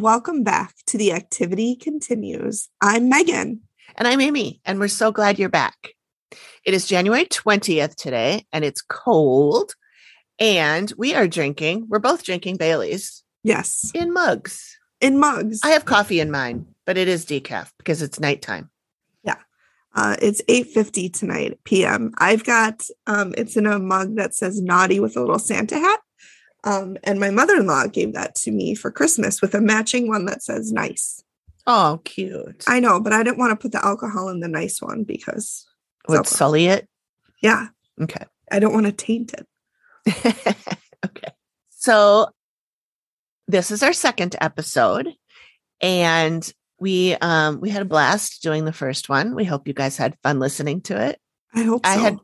and welcome back to The Activity Continues. I'm Megan. And I'm Amy, and we're so glad you're back. It is January 20th today, and it's cold. And we are drinking, we're both drinking Bailey's Yes, in mugs. in mugs. I have coffee in mine, but it is decaf because it's nighttime. Yeah. Uh, it's 8.50 tonight p.m. I've got, um, it's in a mug that says naughty with a little Santa hat. Um, and my mother-in-law gave that to me for Christmas with a matching one that says nice. Oh, cute. I know, but I didn't want to put the alcohol in the nice one because, Would so- sully it? yeah, Okay. I don't want to taint it. okay. So this is our second episode and we um we had a blast doing the first one. We hope you guys had fun listening to it. I hope I had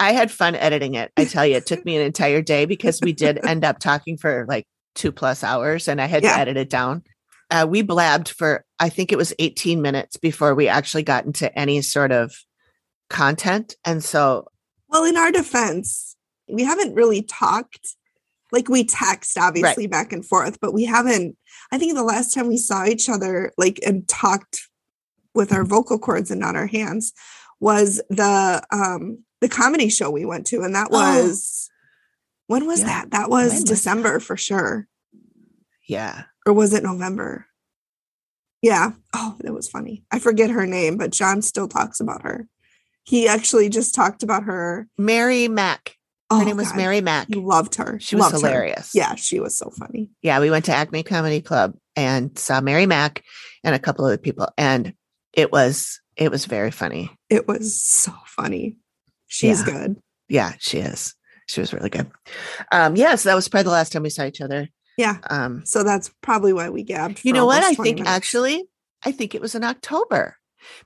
I had fun editing it. I tell you, it took me an entire day because we did end up talking for like two plus hours and I had Yeah. to edit it down. Uh, we blabbed for I think it was 18 minutes before we actually got into any sort of content. And so Well, in our defense, we haven't really talked. Like we text obviously back and forth, but we haven't. I think the last time we saw each other, like and talked with our vocal cords and not our hands, was the um the comedy show we went to, and that Oh. was when was Yeah. that? That When was was December for sure, yeah. or was it November? Yeah. Oh, that was funny. I forget her name, but John still talks about her. He actually just talked about her. Mary Mack. Her Oh, name was God. Mary Mack. He loved her. She was Loved her. hilarious. Yeah, she was so funny. yeah, we went to Acme Comedy Club and saw Mary Mack and a couple other people, and it was it was very funny. It was so funny. She's Yeah. good. Yeah, she is. She was really good. Um, yeah, so that was probably the last time we saw each other. Yeah. Um, So that's probably why we gabbed. you know what? I think minutes. actually, I think it was in October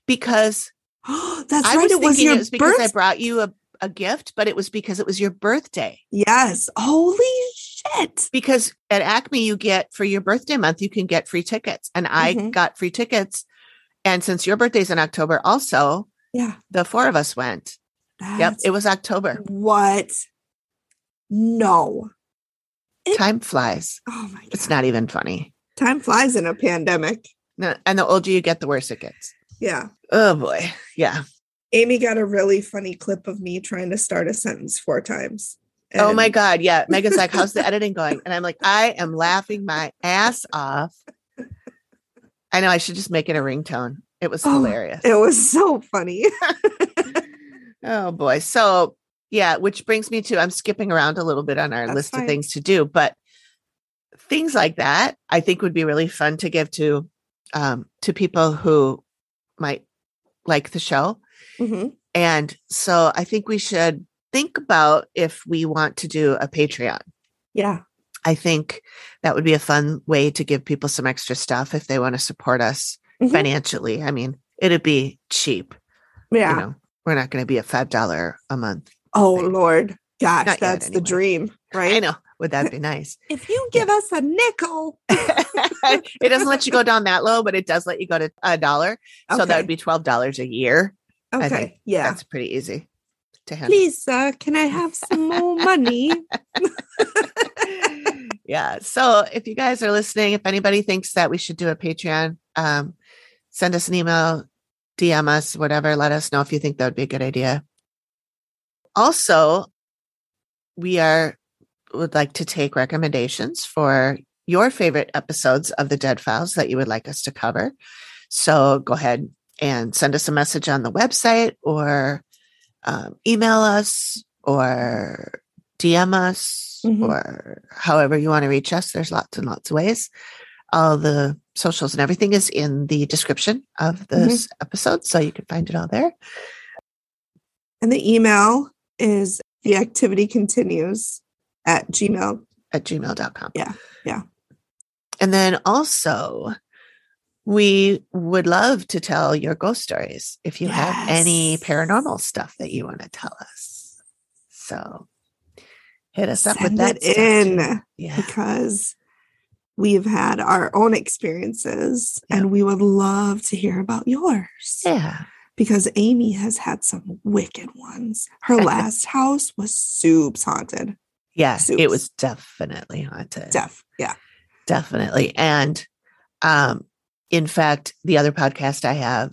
because that's I right. was it was your it was because I brought you a, a gift, but it was because it was your birthday. yes. Holy shit. Because at Acme, you get for your birthday month, you can get free tickets, and I Mhm. got free tickets. And since your birthday's in October, also Yeah. the four of us went. Yep, it was October. what? No. It- Time flies. Oh my god. It's not even funny. Time flies in a pandemic. No- And the older you get, the worse it gets. Yeah. Oh boy. Yeah. Amy got a really funny clip of me trying to start a sentence four times. oh my God. Yeah. Megan's like, how's the editing going? And I'm like, I am laughing my ass off. I know I should just make it a ringtone. It was Oh, hilarious. It was so funny. oh boy. So yeah, which brings me to I'm skipping around a little bit on our That's list fine. of things to do, but things like that I think would be really fun to give to um to people who might like the show. Mhm. And so I think we should think about if we want to do a Patreon. Yeah. I think that would be a fun way to give people some extra stuff if they want to support us Mhm. financially. I mean, it'd be cheap. Yeah. You know, we're not going to be a five dollar a month. Oh thing. Lord. Gosh, Not yet, that's the dream, right? I know. Would that be nice? If you give us a nickel. it doesn't let you go down that low, but it does let you go to a dollar. So that would be twelve dollars a year. I Okay. think Yeah. That's pretty easy to handle. Please, sir, can I have some more money? yeah. So if you guys are listening, if anybody thinks that we should do a Patreon, um, send us an email, DM us, whatever. Let us know if you think that would be a good idea. Also, we are would like to take recommendations for your favorite episodes of the Dead Files that you would like us to cover. So go ahead and send us a message on the website or um, email us or DM us Mhm. or however you want to reach us. There's lots and lots of ways. All the socials and everything is in the description of this mm-hmm. episode. So you can find it all there. And the email is the activity continues at gmail. at gmail.com. Yeah, yeah. And then also, we would love to tell your ghost stories if you have any paranormal stuff that you want to tell us. So hit us up with that. it in. Yeah. because we've had our own experiences Yeah. and we would love to hear about yours. Yeah. Because Amy has had some wicked ones. Her last house was soups haunted. Yeah. Soups. It was definitely haunted. Def. Yeah. Definitely. And Um, in fact, the other podcast I have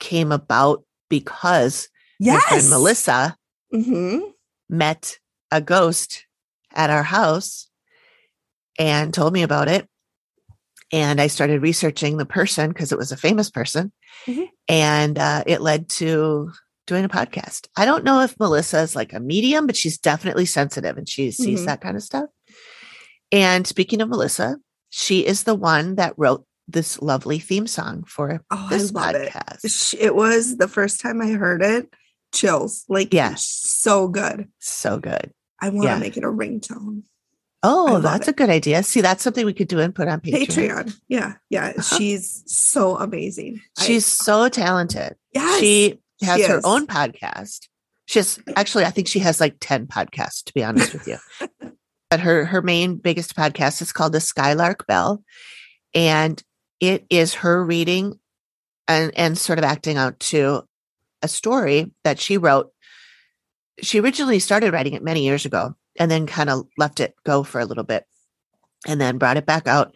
came about because my friend Yes. Melissa hmm met a ghost at our house and told me about it. And I started researching the person because it was a famous person. Mhm. And uh, it led to doing a podcast. I don't know if Melissa is like a medium, but she's definitely sensitive and she sees Mhm. that kind of stuff. And speaking of Melissa, she is the one that wrote this lovely theme song for Oh, this it. podcast. Sh- It was the first time I heard it. Chills. Like, Yeah. so good. So good. I want to Yeah. make it a ringtone. Oh, that's it. a good idea. See, that's something we could do and put on Patreon. Patreon. Yeah. Yeah. Uh-huh. She's so amazing. I- She's so talented. yes. She has she her is. own podcast. She's actually, I think she has like 10 podcasts, to be honest with you. But her her main biggest podcast is called the Skylark Bell. And it is her reading and, and sort of acting out to a story that she wrote. She originally started writing it many years ago and then kind of left it go for a little bit and then brought it back out.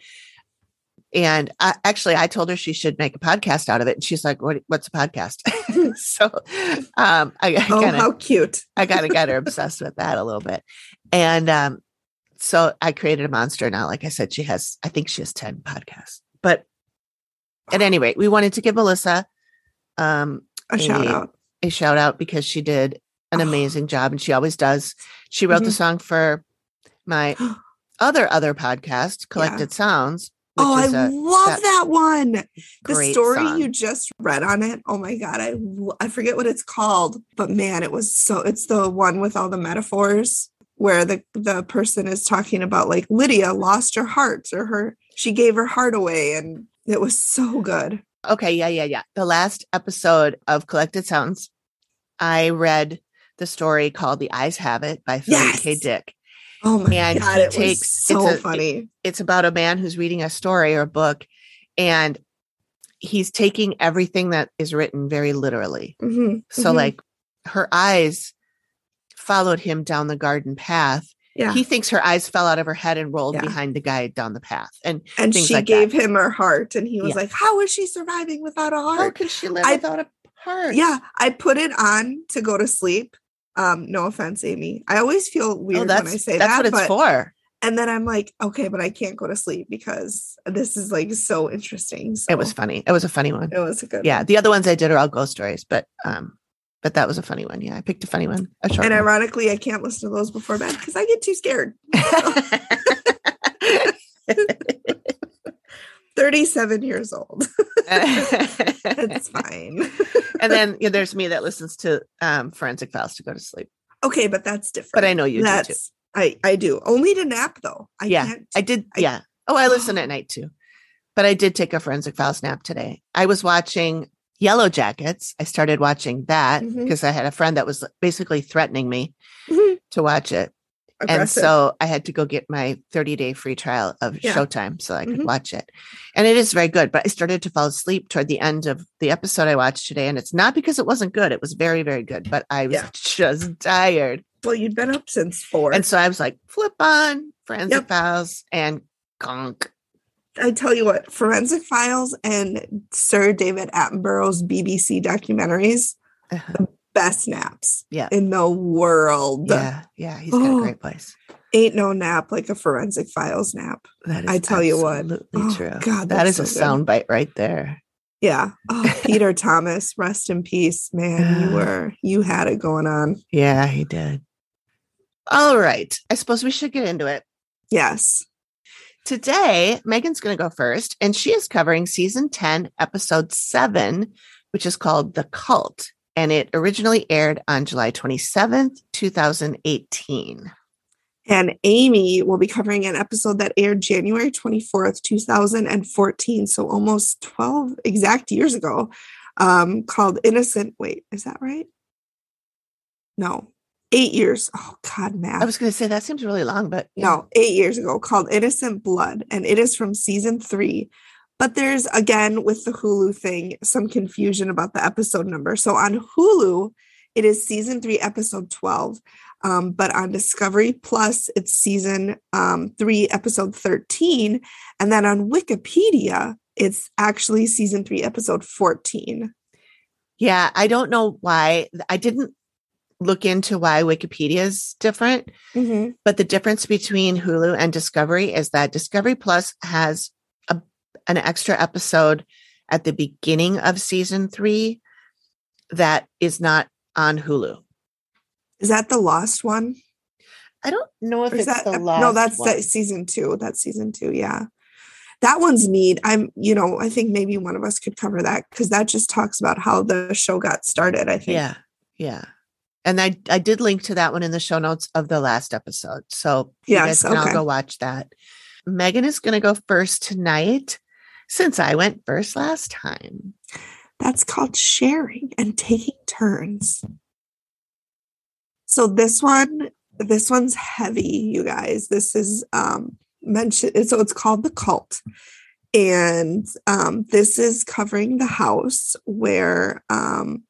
And I, actually, I told her she should make a podcast out of it. And she's like, what, what's a podcast? so um, I, I oh, kind of how cute. I got to get her obsessed with that a little bit. And um, so I created a monster now. Like I said, she has, I think she has 10 podcasts. But at any rate, we wanted to give Melissa um, A shout out. a shout out because she did an amazing job and she always does. She wrote the Mhm. song for my other other podcast, Collected Sounds. Which Oh, I love that that, one. The story song. you just read on it. Oh my god, I I forget what it's called, but man, it was so. It's the one with all the metaphors where the the person is talking about like Lydia lost her heart or her she gave her heart away, and it was so good. Okay, yeah, yeah, yeah. The last episode of Collected Sounds, I read the story called The Eyes Have It by Philip K. Dick. Oh my And god, it takes- so it's a- funny. It's about a man who's reading a story or a book and he's taking everything that is written very literally. Mhm, So, mhm. like, her eyes followed him down the garden path. yeah, He thinks her eyes fell out of her head and rolled Yeah. behind the guy down the path. And and she like that. gave him her heart, and he was Yeah. like, "How is she surviving without a heart? how could she live I- without a heart? Yeah, I put it on to go to sleep. Um, no offense, Amy. I always feel Oh, weird that's, when I say that's that, That's what it's but for. and then I'm like, okay, but I can't go to sleep because this is like so interesting. So It was funny. It was a funny one. it was a good Yeah. one. The other ones I did are all ghost stories, but um, but that was a funny one. Yeah, I picked a funny one. A short And one. ironically, I can't listen to those before bed because I get too scared. 37 years old. It's fine. and then yeah, there's me that listens to um, forensic files to go to sleep. okay, but that's different. But I know you do too. that's I I do only to nap though. I yeah, can't. I did. I- yeah. Oh, I listen at night too. But I did take a forensic files nap today. I was watching Yellowjackets. I started watching that because I had a friend that was basically threatening me Mhm. to watch it. And so I had to go get my 30 day free trial of Yeah. Showtime so I could Mhm. watch it. And it is very good. But I started to fall asleep toward the end of the episode I watched today. And it's not because it wasn't good. It was very, very good. But I was Yeah. just tired. well, you'd been up since four. And so I was like, flip on Forensic Yep. Files and conk. I tell you what, Forensic Files and Sir David Attenborough's BBC documentaries, Uh-huh. Best naps Yeah. in the world. Yeah. Yeah. He's got a Oh. great place. Ain't no nap like a Forensic Files nap. That is I tell you what. absolutely Oh, true. God, that's is a so good. sound bite right there. Yeah. Oh, Peter Thomas, rest in peace, man. You were you had it going on. Yeah, he did. All right. I suppose we should get into it. Yes. Today, Megan's going to go first, and she is covering season 10, episode 7, which is called The Cult. And it originally aired on July 27th, 2018. And Amy will be covering an episode that aired January 24th, 2014. So almost 12 exact years ago, um, called Innocent. Wait, is that right? No, eight years. Oh, God, math. I was going to say that seems really long, but no, eight years ago, called Innocent Blood. And it is from season three. But there's, again, with the Hulu thing, some confusion about the episode number. So on Hulu, it is season three, episode 12. Um, but on Discovery Plus, it's season um, three, episode 13. And then on Wikipedia, it's actually season three, episode 14. Yeah, I don't know why. I didn't look into why Wikipedia is different, Mm-hmm. but the difference between Hulu and Discovery is that Discovery Plus has an extra episode at the beginning of season three that is not on Hulu. Is that the lost one? I don't know if Or it's that the no, that's one. that season two. That's season two. Yeah. That one's neat. I'm, you know, I think maybe one of us could cover that because that just talks about how the show got started. I think. Yeah, yeah. And I I did link to that one in the show notes of the last episode. So you Yes, guys can all go watch that. Megan is gonna go first tonight since I went first last time. That's called sharing and taking turns. So this one, this one's heavy, you guys. This is um mentioned so it's called the cult. And um this is covering the house where um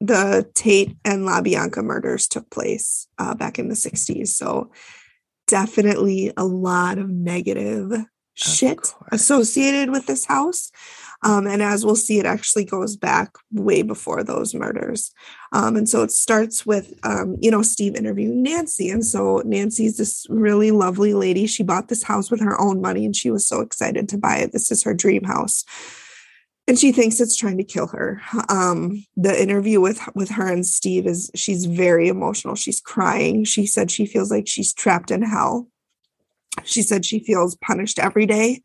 the Tate and LaBianca murders took place uh, back in the 60s. So definitely a lot of negative shit associated with this house. Um, and as we'll see, it actually goes back way before those murders. Um, and so it starts with, um, you know, Steve interviewing Nancy. And so Nancy's this really lovely lady. She bought this house with her own money and she was so excited to buy it. This is her dream house. And she thinks it's trying to kill her. Um, the interview with with her and Steve is she's very emotional. She's crying. She said she feels like she's trapped in hell. She said she feels punished every day.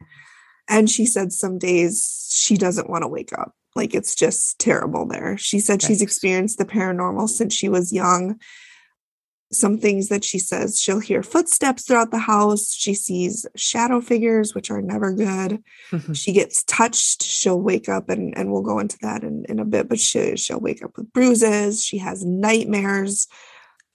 And she said some days she doesn't want to wake up. Like it's just terrible there. She said she's experienced the paranormal since she was young. Some things that she says she'll hear footsteps throughout the house. She sees shadow figures, which are never good. Mm-hmm. She gets touched. She'll wake up, and, and we'll go into that in, in a bit, but she, she'll wake up with bruises. She has nightmares.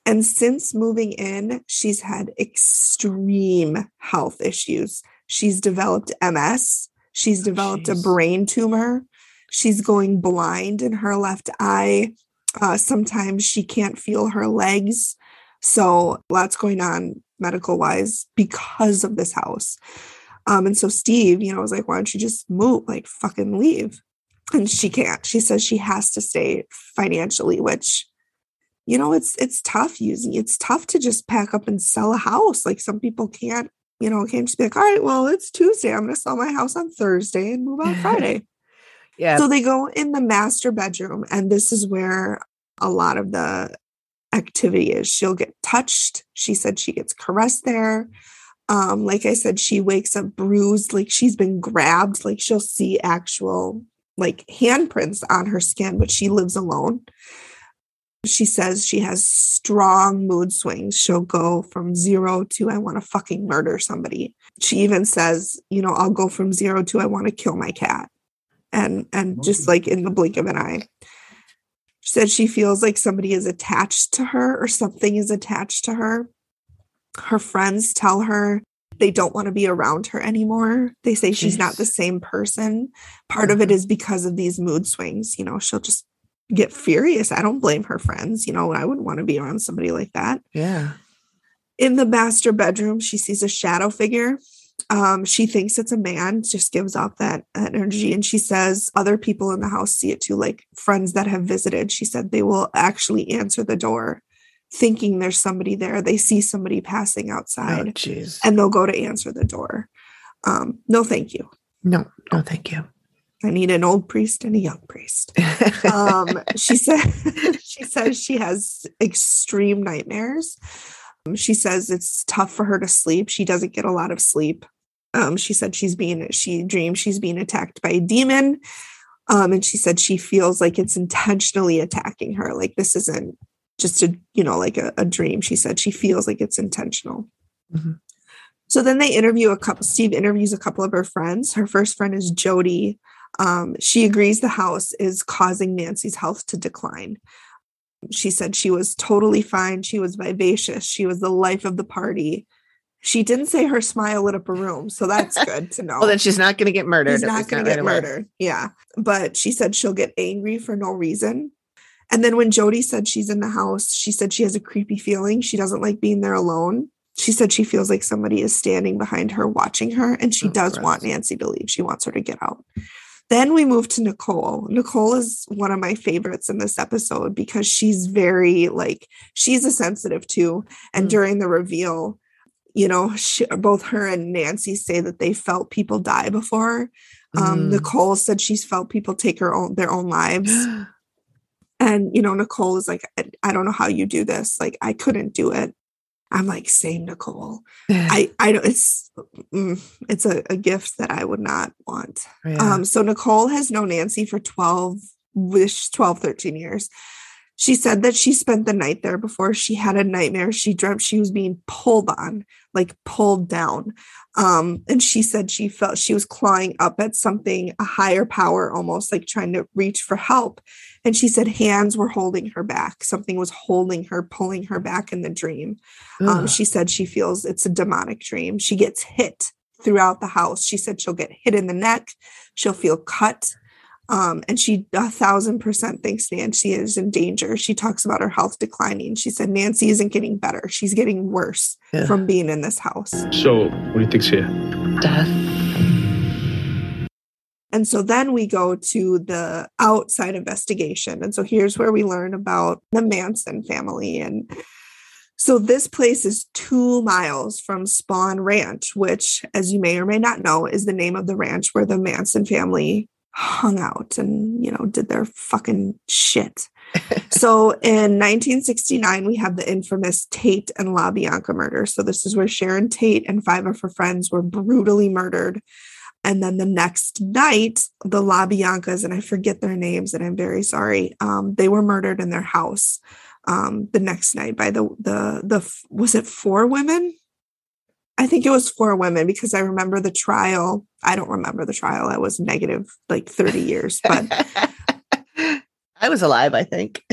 And since moving in, she's had extreme health issues. She's developed MS. She's developed a brain tumor. She's going blind in her left eye. Uh, sometimes she can't feel her legs. So, lots going on medical wise because of this house. Um, and so Steve, you know, was like, why don't you just move, like fucking leave? And she can't. She says she has to stay financially, which, you know, it's it's tough using it's tough to just pack up and sell a house. Like some people can't, you know, can't just be like, all right, well, it's Tuesday. I'm gonna sell my house on Thursday and move on Friday. yeah. So they go in the master bedroom, and this is where a lot of the activity is. She'll get touched. She said she gets caressed there. Um, like I said, she wakes up bruised, like she's been grabbed, like she'll see actual like handprints on her skin, but she lives alone. She says she has strong mood swings. She'll go from zero to I want to fucking murder somebody. She even says, you know, I'll go from zero to I want to kill my cat. And and just like in the blink of an eye. She said she feels like somebody is attached to her or something is attached to her. Her friends tell her they don't want to be around her anymore. They say she's not the same person. Part of it is because of these mood swings. You know, she'll just get furious. I don't blame her friends. You know, I wouldn't want to be around somebody like that. yeah. In the master bedroom, she sees a shadow figure. Um, she thinks it's a man, just gives off that, energy. And she says other people in the house see it too, like friends that have visited. She said they will actually answer the door thinking there's somebody there. They see somebody passing Oh, outside jeez. and they'll go to answer the door. Um, no, thank you. No, no, thank you. I need an old priest and a young priest. Um, she said she says she has extreme nightmares. Um, She says it's tough for her to sleep. She doesn't get a lot of sleep. Um, she said she's being she dreams she's being attacked by a demon. Um, and she said she feels like it's intentionally attacking her. Like this isn't just a you know like a, a dream. She said she feels like it's intentional. Mhm. So then they interview a couple. Steve interviews a couple of her friends. Her first friend is Jody. Um, she agrees the house is causing Nancy's health to decline. She said she was totally fine. She was vivacious. She was the life of the party. She didn't say her smile lit up a room, so that's good to know. Well, then she's not going to get murdered. He's at not going to right get away. murdered. Yeah. But she said she'll get angry for no reason. And then when Jody said she's in the house, she said she has a creepy feeling. She doesn't like being there alone. She said she feels like somebody is standing behind her watching her, and she Oh, does gross. want Nancy to leave. She wants her to get out. Then we move to Nicole. Nicole is one of my favorites in this episode because she's very like she's a sensitive too. And Mm. during the reveal, you know, she, both her and Nancy say that they felt people die before. Um, Mm. Nicole said she's felt people take her own their own lives. And you know, Nicole is like, I, I don't know how you do this. Like, I couldn't do it. I'm like, same Nicole. I I don't. It's mm, it's a, a gift that I would not want. Yeah. Um, so Nicole has known Nancy for 12, wish 12, 13 years. She said that she spent the night there before she had a nightmare. She dreamt she was being pulled on, like pulled down. Um, and she said she felt she was clawing up at something, a higher power, almost like trying to reach for help. And she said hands were holding her back. Something was holding her, pulling her back in the dream. Um, she said she feels it's a demonic dream. She gets hit throughout the house. She said she'll get hit in the neck, she'll feel cut. Um, and she a thousand percent thinks Nancy is in danger. She talks about her health declining. She said Nancy isn't getting better. She's getting worse Yeah. from being in this house. So, what do you think's here? Death. And so then we go to the outside investigation. And so here's where we learn about the Manson family. And so this place is two miles from Spahn Ranch, which, as you may or may not know, is the name of the ranch where the Manson family hung out and, you know, did their fucking shit. so in 1969, we have the infamous Tate and La Bianca murder. So this is where Sharon Tate and five of her friends were brutally murdered. And then the next night, the La Biancas, and I forget their names, and I'm very sorry, um, they were murdered in their house um, the next night by the the the was it four women? I think it was four women because I remember the trial. I don't remember the trial. I was negative like 30 years, but I was alive, I think.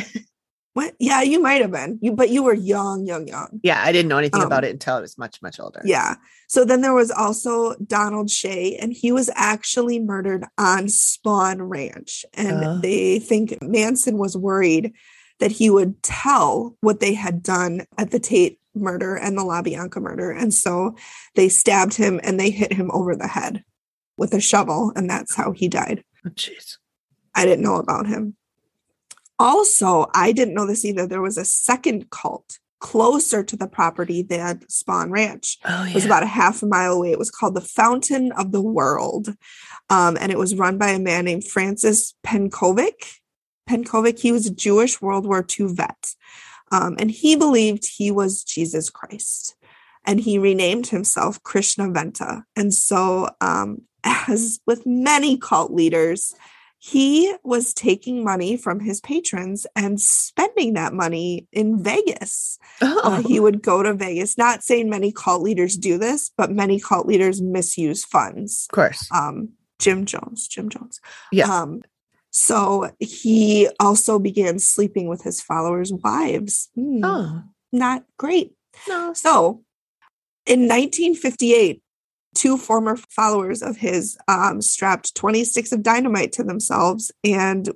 what? Yeah, you might have been. You, but you were young, young, young. Yeah, I didn't know anything Um, about it until I was much, much older. Yeah. So then there was also Donald Shea, and he was actually murdered on Spahn Ranch. And Oh. they think Manson was worried that he would tell what they had done at the Tate murder and the La Bianca murder. And so they stabbed him and they hit him over the head with a shovel. And that's how he died. Oh, Jeez. I didn't know about him. Also, I didn't know this either. There was a second cult closer to the property than Spahn Ranch. Oh, It was about a half a mile away. It was called the Fountain of the World. Um, and it was run by a man named Francis Pencovic. Pencovic, he was a Jewish World War II vet. Um, and he believed he was Jesus Christ. And he renamed himself Krishna Venta. And so, um, as with many cult leaders, he was taking money from his patrons and spending that money in Vegas. oh, Uh, he would go to Vegas. Not saying many cult leaders do this, but many cult leaders misuse funds. of course. Um, Jim Jones, Jim Jones. Yeah. Um, so he also began sleeping with his followers' wives. Hmm, Oh, Not great. no. So in 1958, two former followers of his um, strapped 20 sticks of dynamite to themselves and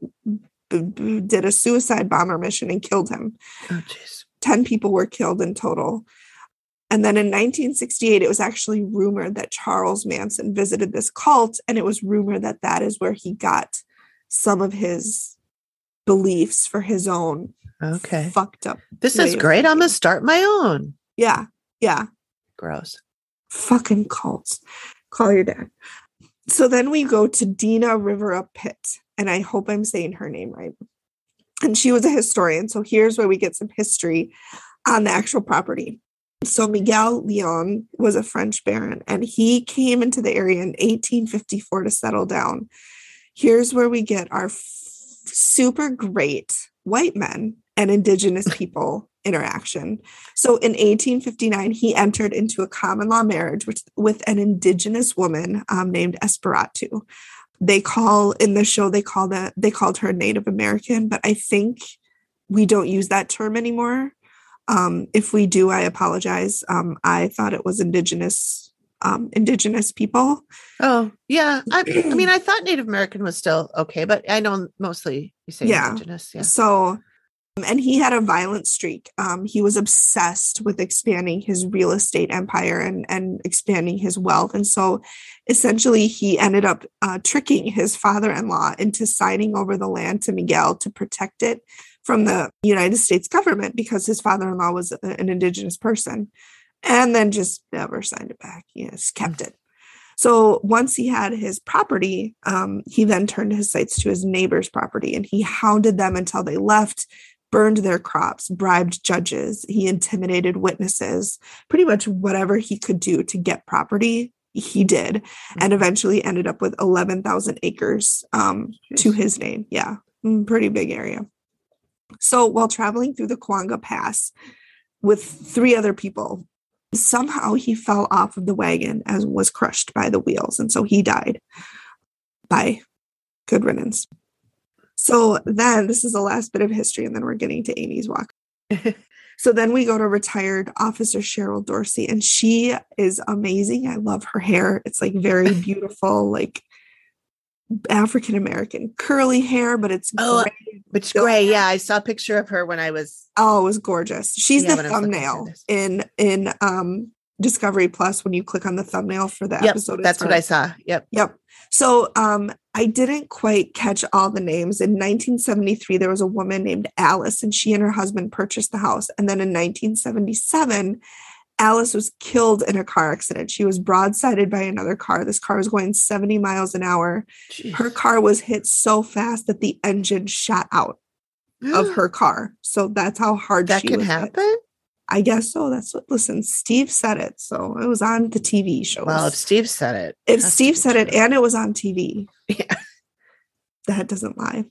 b- b- did a suicide bomber mission and killed him. Oh, jeez. 10 people were killed in total. And then in 1968, it was actually rumored that Charles Manson visited this cult, and it was rumored that that is where he got some of his beliefs for his own Okay. fucked up. This is great. I'm gonna start my own. Yeah, yeah, Gross. fucking cults. Call your dad. So then we go to Dina Rivera Pitt, and I hope I'm saying her name right. And she was a historian. So here's where we get some history on the actual property. So Miguel Leon was a French baron, and he came into the area in 1854 to settle down. Here's where we get our f- super great white men and indigenous people interaction. So in 1859, he entered into a common law marriage with, with an indigenous woman um, named Espiritu. They call in the show they call that they called her Native American, but I think we don't use that term anymore. Um, if we do, I apologize. Um, I thought it was indigenous um, indigenous people. Oh, yeah. I, I mean, I thought Native American was still okay, but I know mostly you say Yeah. indigenous. Yeah. So and he had a violent streak. Um, he was obsessed with expanding his real estate empire and, and expanding his wealth. And so essentially, he ended up uh, tricking his father in law into signing over the land to Miguel to protect it from the United States government because his father in law was an indigenous person and then just never signed it back. He just kept it. So once he had his property, um, he then turned his sights to his neighbor's property and he hounded them until they left burned their crops, bribed judges, he intimidated witnesses, pretty much whatever he could do to get property, he did, and mm-hmm. eventually ended up with 11,000 acres um, to his name. Yeah, mm, pretty big area. So while traveling through the Cahuenga Pass with three other people, somehow he fell off of the wagon and was crushed by the wheels. And so he died by good riddance. So then this is the last bit of history, and then we're getting to Amy's walk. so then we go to retired officer Cheryl Dorsey, and she is amazing. I love her hair. It's like very beautiful, like African American curly hair, but it's oh, gray. it's gray. Yeah, I saw a picture of her when I was. Oh, it was gorgeous. She's yeah, the thumbnail in in um Discovery Plus when you click on the thumbnail for the yep, episode. That's what I saw. Yep. Yep. So um, I didn't quite catch all the names. In 1973, there was a woman named Alice, and she and her husband purchased the house. And then in 1977, Alice was killed in a car accident. She was broadsided by another car. This car was going 70 miles an hour. Jeez. Her car was hit so fast that the engine shot out of her car. So that's how hard that can happen. Hit. I guess so. That's what, listen, Steve said it. So it was on the TV show. Well, if Steve said it, if Steve said true. it and it was on TV, yeah. that doesn't lie.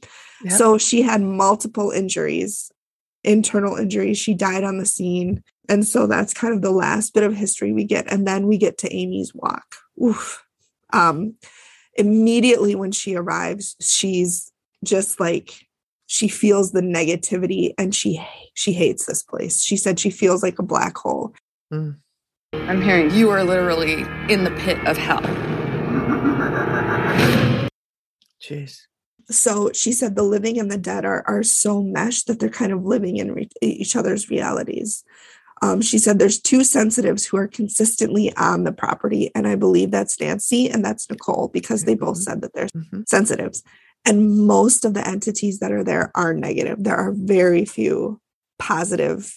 Yep. So she had multiple injuries, internal injury. She died on the scene. And so that's kind of the last bit of history we get. And then we get to Amy's walk. Oof. Um, immediately when she arrives, she's just like she feels the negativity and she she hates this place. She said she feels like a black hole. Mm. I'm hearing you are literally in the pit of hell. Jeez. So she said the living and the dead are are so meshed that they're kind of living in re- each other's realities. Um, she said there's two sensitives who are consistently on the property, and I believe that's Nancy and that's Nicole because they both mm-hmm. said that they're mm-hmm. sensitives. And most of the entities that are there are negative. There are very few positive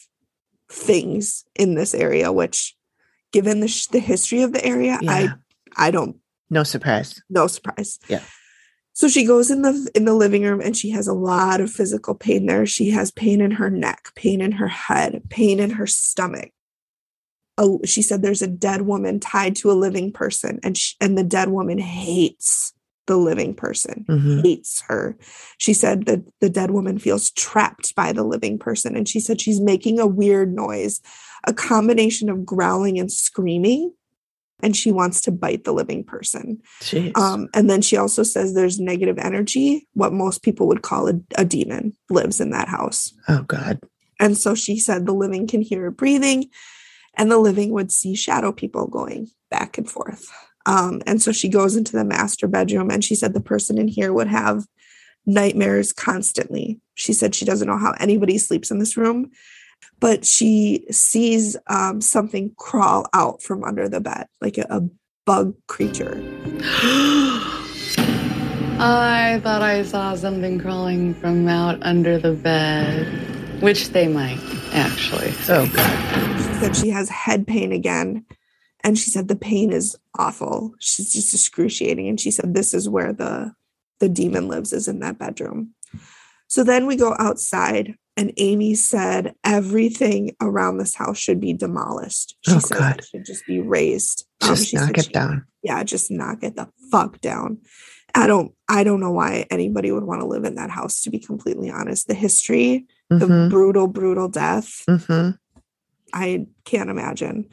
things in this area, which, given the, sh- the history of the area, yeah. I I don't. No surprise. No surprise. Yeah. So she goes in the in the living room and she has a lot of physical pain there. She has pain in her neck, pain in her head, pain in her stomach. Oh, she said there's a dead woman tied to a living person, and she, and the dead woman hates the living person, mm-hmm. hates her. She said that the dead woman feels trapped by the living person. And she said she's making a weird noise, a combination of growling and screaming. And she wants to bite the living person. Um, and then she also says there's negative energy, what most people would call a, a demon, lives in that house. Oh, God. And so she said the living can hear it breathing, and the living would see shadow people going back and forth. Um, and so she goes into the master bedroom and she said the person in here would have nightmares constantly. She said she doesn't know how anybody sleeps in this room, but she sees um, something crawl out from under the bed, like a, a bug creature. I thought I saw something crawling from out under the bed, which they might actually. Oh, God. She said she has head pain again and she said the pain is awful she's just excruciating and she said this is where the the demon lives is in that bedroom so then we go outside and amy said everything around this house should be demolished she oh, said God. it should just be razed um, just um, knock it she, down yeah just knock it the fuck down i don't i don't know why anybody would want to live in that house to be completely honest the history mm-hmm. the brutal brutal death mm-hmm. i can't imagine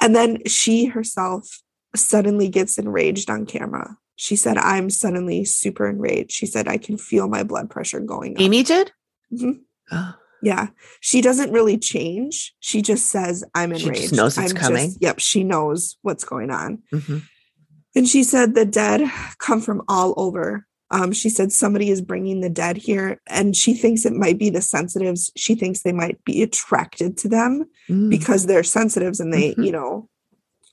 and then she herself suddenly gets enraged on camera. She said, I'm suddenly super enraged. She said, I can feel my blood pressure going up. Amy did? Mm-hmm. Oh. Yeah. She doesn't really change. She just says, I'm enraged. She knows it's I'm coming. Just, yep. She knows what's going on. Mm-hmm. And she said, the dead come from all over Um, she said somebody is bringing the dead here, and she thinks it might be the sensitives. She thinks they might be attracted to them Mm. because they're sensitives and they, Mhm. you know,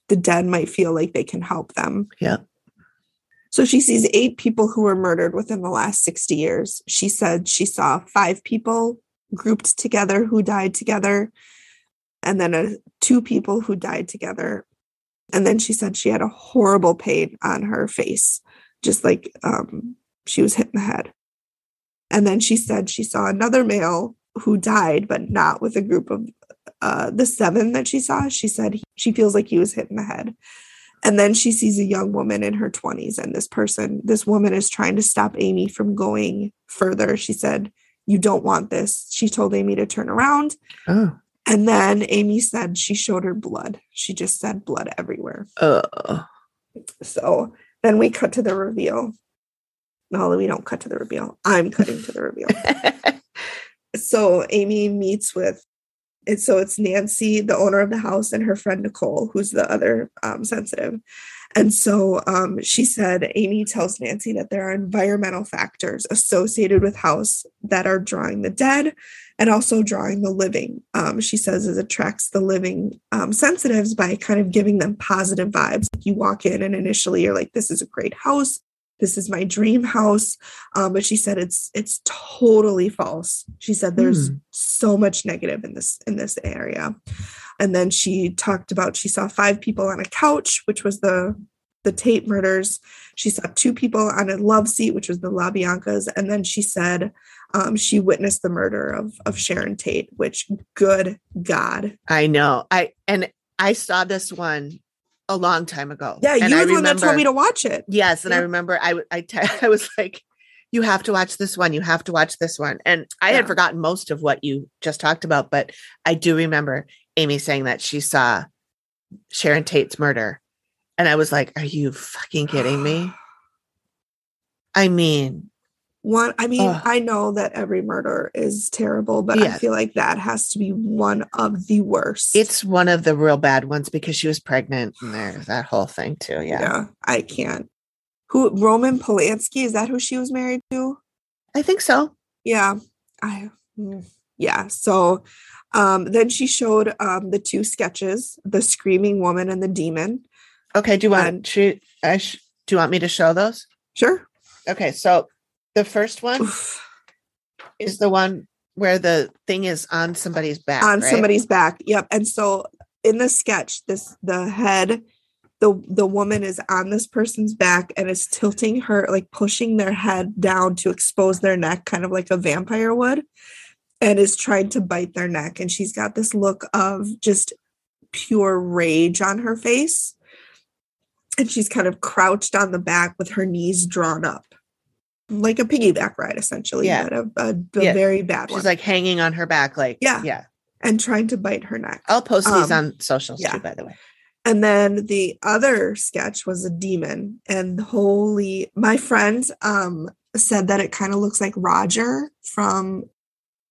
the dead might feel like they can help them. Yeah. So she sees eight people who were murdered within the last 60 years. She said she saw five people grouped together who died together, and then a, two people who died together. And then she said she had a horrible pain on her face, just like um, she was hit in the head. And then she said she saw another male who died, but not with a group of uh, the seven that she saw. She said he- she feels like he was hit in the head. And then she sees a young woman in her 20s, and this person, this woman is trying to stop Amy from going further. She said, You don't want this. She told Amy to turn around. Oh. And then Amy said she showed her blood. She just said blood everywhere. Oh. So then we cut to the reveal. No, we don't cut to the reveal. I'm cutting to the reveal. so Amy meets with it's so it's Nancy, the owner of the house, and her friend Nicole, who's the other um, sensitive. And so um, she said, Amy tells Nancy that there are environmental factors associated with house that are drawing the dead and also drawing the living. Um, she says it attracts the living um, sensitives by kind of giving them positive vibes. You walk in and initially you're like, this is a great house. This is my dream house. Um, but she said it's it's totally false. She said there's Hmm. so much negative in this in this area. And then she talked about she saw five people on a couch, which was the the Tate murders. She saw two people on a love seat, which was the LaBiancas. And then she said um, she witnessed the murder of of Sharon Tate, which good God. I know. I and I saw this one a long time ago. Yeah, and you were the one that told me to watch it. Yes, and I Yeah. remember I w- I was like, "You have to watch this one. You have to watch this one." And I had forgotten most of what you just talked about, but I do remember Amy saying that she saw Sharon Tate's murder, and I was like, "Are you fucking kidding me?" I mean, One, I mean, Ugh. I know that every murder is terrible, but I feel like that has to be one of the worst. it's one of the real bad ones because she was pregnant, and there's that whole thing too. Yeah, yeah, I can't. Who Roman Polanski is that who she was married to? I think so. Yeah. I mm, yeah. So um then she showed um the two sketches, the screaming woman and the demon. Okay, do you want? And- should I? Sh- do you want me to show those? Sure. Okay, so the first one Oof. is the one where the thing is on somebody's back. On right? somebody's back. Yep. And so in the sketch, this the head, the the woman is on this person's back and is tilting her, like pushing their head down to expose their neck, kind of like a vampire would, and is trying to bite their neck. And she's got this look of just pure rage on her face. And she's kind of crouched on the back with her knees drawn up. Like a piggyback ride, essentially. Yeah. But a, a, a Yeah. very bad one. She's one. like hanging on her back, like Yeah. yeah. and trying to bite her neck. I'll post these Um, on socials yeah. too, by the way. And then the other sketch was a demon. And holy, my friend um, said that it kind of looks like Roger from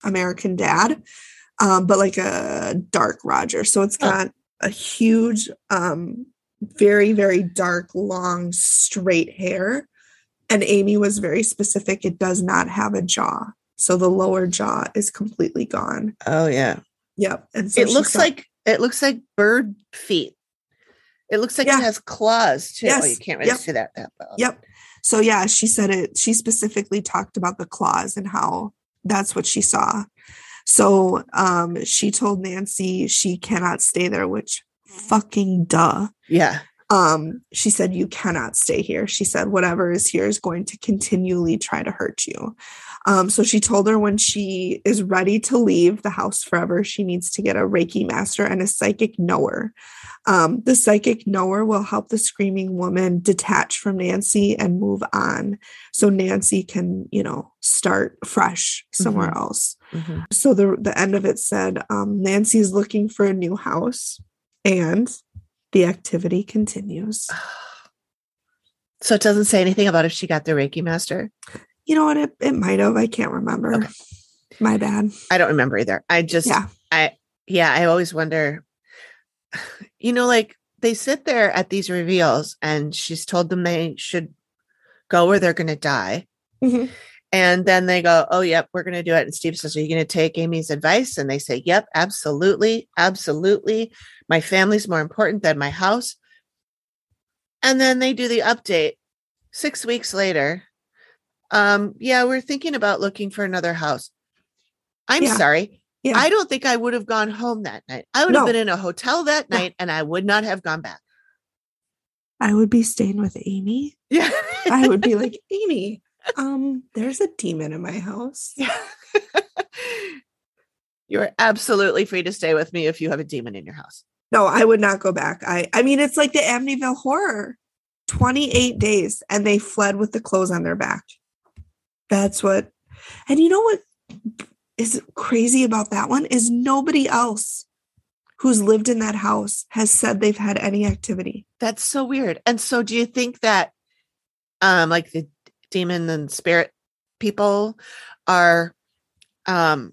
American Dad, um, but like a dark Roger. So it's got a huge, um, very, very dark, long, straight hair. And Amy was very specific. It does not have a jaw. So the lower jaw is completely gone. Oh yeah. Yep. And so it looks like it looks like bird feet. It looks like Yeah. it has claws too. Oh, Yes. you can't really Yep. see that that well. Yep. So yeah, she said it. She specifically talked about the claws and how that's what she saw. So um she told Nancy she cannot stay there, which fucking duh. Yeah. Um, she said you cannot stay here. She said whatever is here is going to continually try to hurt you. Um, so she told her when she is ready to leave the house forever, she needs to get a Reiki master and a psychic knower. Um, the psychic knower will help the screaming woman detach from Nancy and move on. So Nancy can, you know, start fresh somewhere else. Mhm. So the the end of it said um, Nancy is looking for a new house, and the activity continues. So it doesn't say anything about if she got the Reiki master. You know what? It, it might have. I can't remember. Okay. My bad. I don't remember either. I just Yeah. I yeah, I always wonder you know like they sit there at these reveals and she's told them they should go or they're going to die. Mhm. And then they go, Oh, yep, we're going to do it. And Steve says, Are you going to take Amy's advice? And they say, Yep, absolutely. Absolutely. My family's more important than my house. And then they do the update six weeks later. Um, yeah, we're thinking about looking for another house. I'm Yeah. sorry. Yeah. I don't think I would have gone home that night. I would have been in a hotel that No. night and I would not have gone back. I would be staying with Amy. Yeah. I would be like, Amy, um, there's a demon in my house. Yeah. You're absolutely free to stay with me if you have a demon in your house. No, I would not go back. I I mean it's like the Amityville horror. 28 days and they fled with the clothes on their back. That's what and you know what is crazy about that one is nobody else who's lived in that house has said they've had any activity. That's so weird. And so do you think that um like the demon and spirit people are um